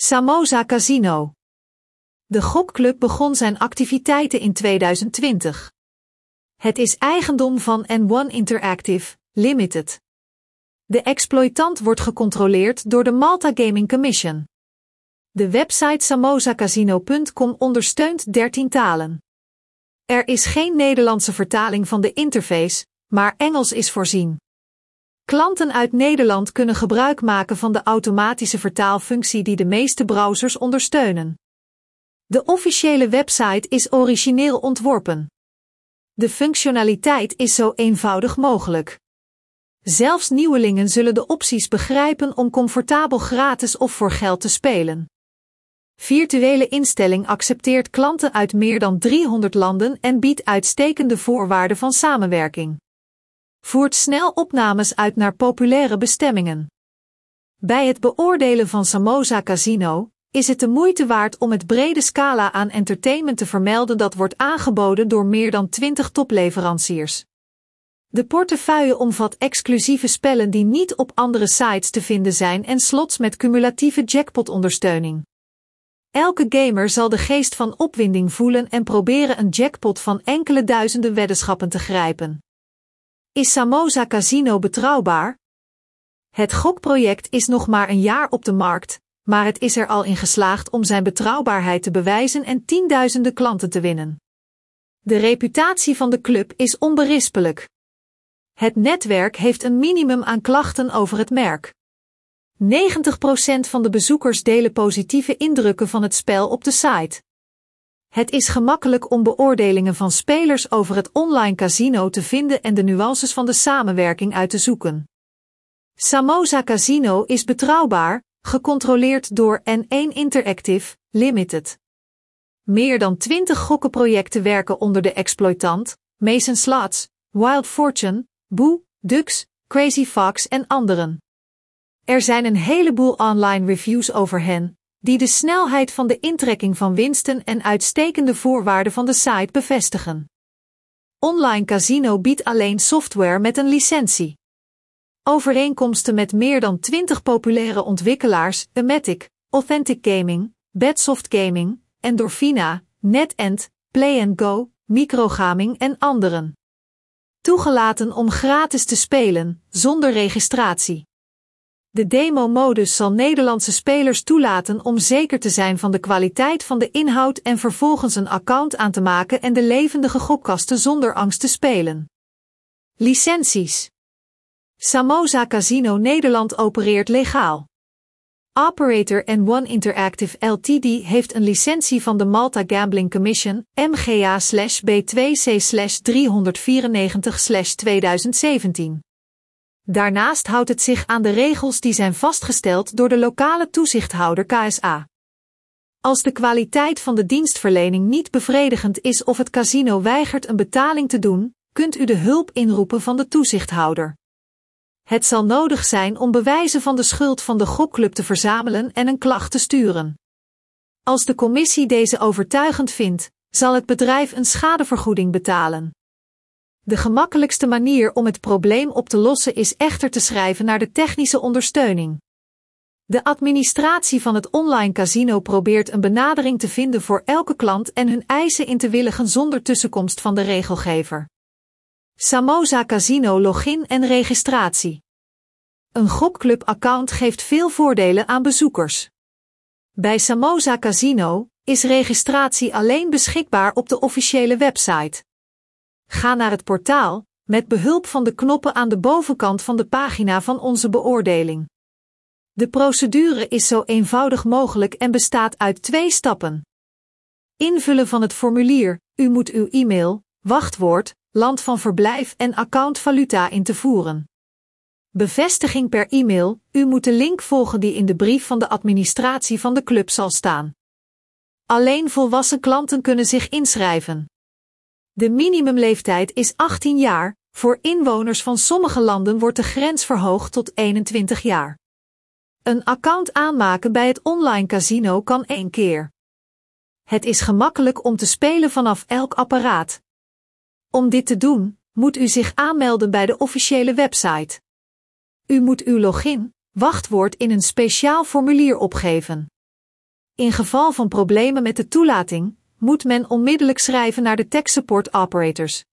Samosa Casino. De gokclub begon zijn activiteiten in 2020. Het is eigendom van N1 Interactive, Limited. De exploitant wordt gecontroleerd door de Malta Gaming Commission. De website samosacasino.com ondersteunt 13 talen. Er is geen Nederlandse vertaling van de interface, maar Engels is voorzien. Klanten uit Nederland kunnen gebruik maken van de automatische vertaalfunctie die de meeste browsers ondersteunen. De officiële website is origineel ontworpen. De functionaliteit is zo eenvoudig mogelijk. Zelfs nieuwelingen zullen de opties begrijpen om comfortabel gratis of voor geld te spelen. Virtuele instelling accepteert klanten uit meer dan 300 landen en biedt uitstekende voorwaarden van samenwerking. Voert snel opnames uit naar populaire bestemmingen. Bij het beoordelen van Samosa Casino is het de moeite waard om het brede scala aan entertainment te vermelden dat wordt aangeboden door meer dan 20 topleveranciers. De portefeuille omvat exclusieve spellen die niet op andere sites te vinden zijn en slots met cumulatieve jackpot-ondersteuning. Elke gamer zal de geest van opwinding voelen en proberen een jackpot van enkele duizenden weddenschappen te grijpen. Is Samosa Casino betrouwbaar? Het gokproject is nog maar een jaar op de markt, maar het is er al in geslaagd om zijn betrouwbaarheid te bewijzen en tienduizenden klanten te winnen. De reputatie van de club is onberispelijk. Het netwerk heeft een minimum aan klachten over het merk. 90% van de bezoekers delen positieve indrukken van het spel op de site. Het is gemakkelijk om beoordelingen van spelers over het online casino te vinden en de nuances van de samenwerking uit te zoeken. Samosa Casino is betrouwbaar, gecontroleerd door N1 Interactive, Limited. Meer dan 20 gokkenprojecten werken onder de exploitant, Mason Slots, Wild Fortune, Boo, Dux, Crazy Fox en anderen. Er zijn een heleboel online reviews over hen, die de snelheid van de intrekking van winsten en uitstekende voorwaarden van de site bevestigen. Online Casino biedt alleen software met een licentie. Overeenkomsten met meer dan 20 populaire ontwikkelaars, Ematic, Authentic Gaming, Bedsoft Gaming, Endorphina, NetEnt, Play Go, Microgaming en anderen. Toegelaten om gratis te spelen, zonder registratie. De demo-modus zal Nederlandse spelers toelaten om zeker te zijn van de kwaliteit van de inhoud en vervolgens een account aan te maken en de levendige gokkasten zonder angst te spelen. Licenties Samosa Casino Nederland opereert legaal. Operator N1 Interactive Ltd heeft een licentie van de Malta Gambling Commission, MGA-B2C-394-2017. Daarnaast houdt het zich aan de regels die zijn vastgesteld door de lokale toezichthouder KSA. Als de kwaliteit van de dienstverlening niet bevredigend is of het casino weigert een betaling te doen, kunt u de hulp inroepen van de toezichthouder. Het zal nodig zijn om bewijzen van de schuld van de gokclub te verzamelen en een klacht te sturen. Als de commissie deze overtuigend vindt, zal het bedrijf een schadevergoeding betalen. De gemakkelijkste manier om het probleem op te lossen is echter te schrijven naar de technische ondersteuning. De administratie van het online casino probeert een benadering te vinden voor elke klant en hun eisen in te willigen zonder tussenkomst van de regelgever. Samosa Casino login en registratie. Een gokclub-account geeft veel voordelen aan bezoekers. Bij Samosa Casino is registratie alleen beschikbaar op de officiële website. Ga naar het portaal, met behulp van de knoppen aan de bovenkant van de pagina van onze beoordeling. De procedure is zo eenvoudig mogelijk en bestaat uit twee stappen. Invullen van het formulier, u moet uw e-mail, wachtwoord, land van verblijf en accountvaluta in te voeren. Bevestiging per e-mail, u moet de link volgen die in de brief van de administratie van de club zal staan. Alleen volwassen klanten kunnen zich inschrijven. De minimumleeftijd is 18 jaar, voor inwoners van sommige landen wordt de grens verhoogd tot 21 jaar. Een account aanmaken bij het online casino kan één keer. Het is gemakkelijk om te spelen vanaf elk apparaat. Om dit te doen, moet u zich aanmelden bij de officiële website. U moet uw login, wachtwoord in een speciaal formulier opgeven. In geval van problemen met de toelating, moet men onmiddellijk schrijven naar de tech support operators.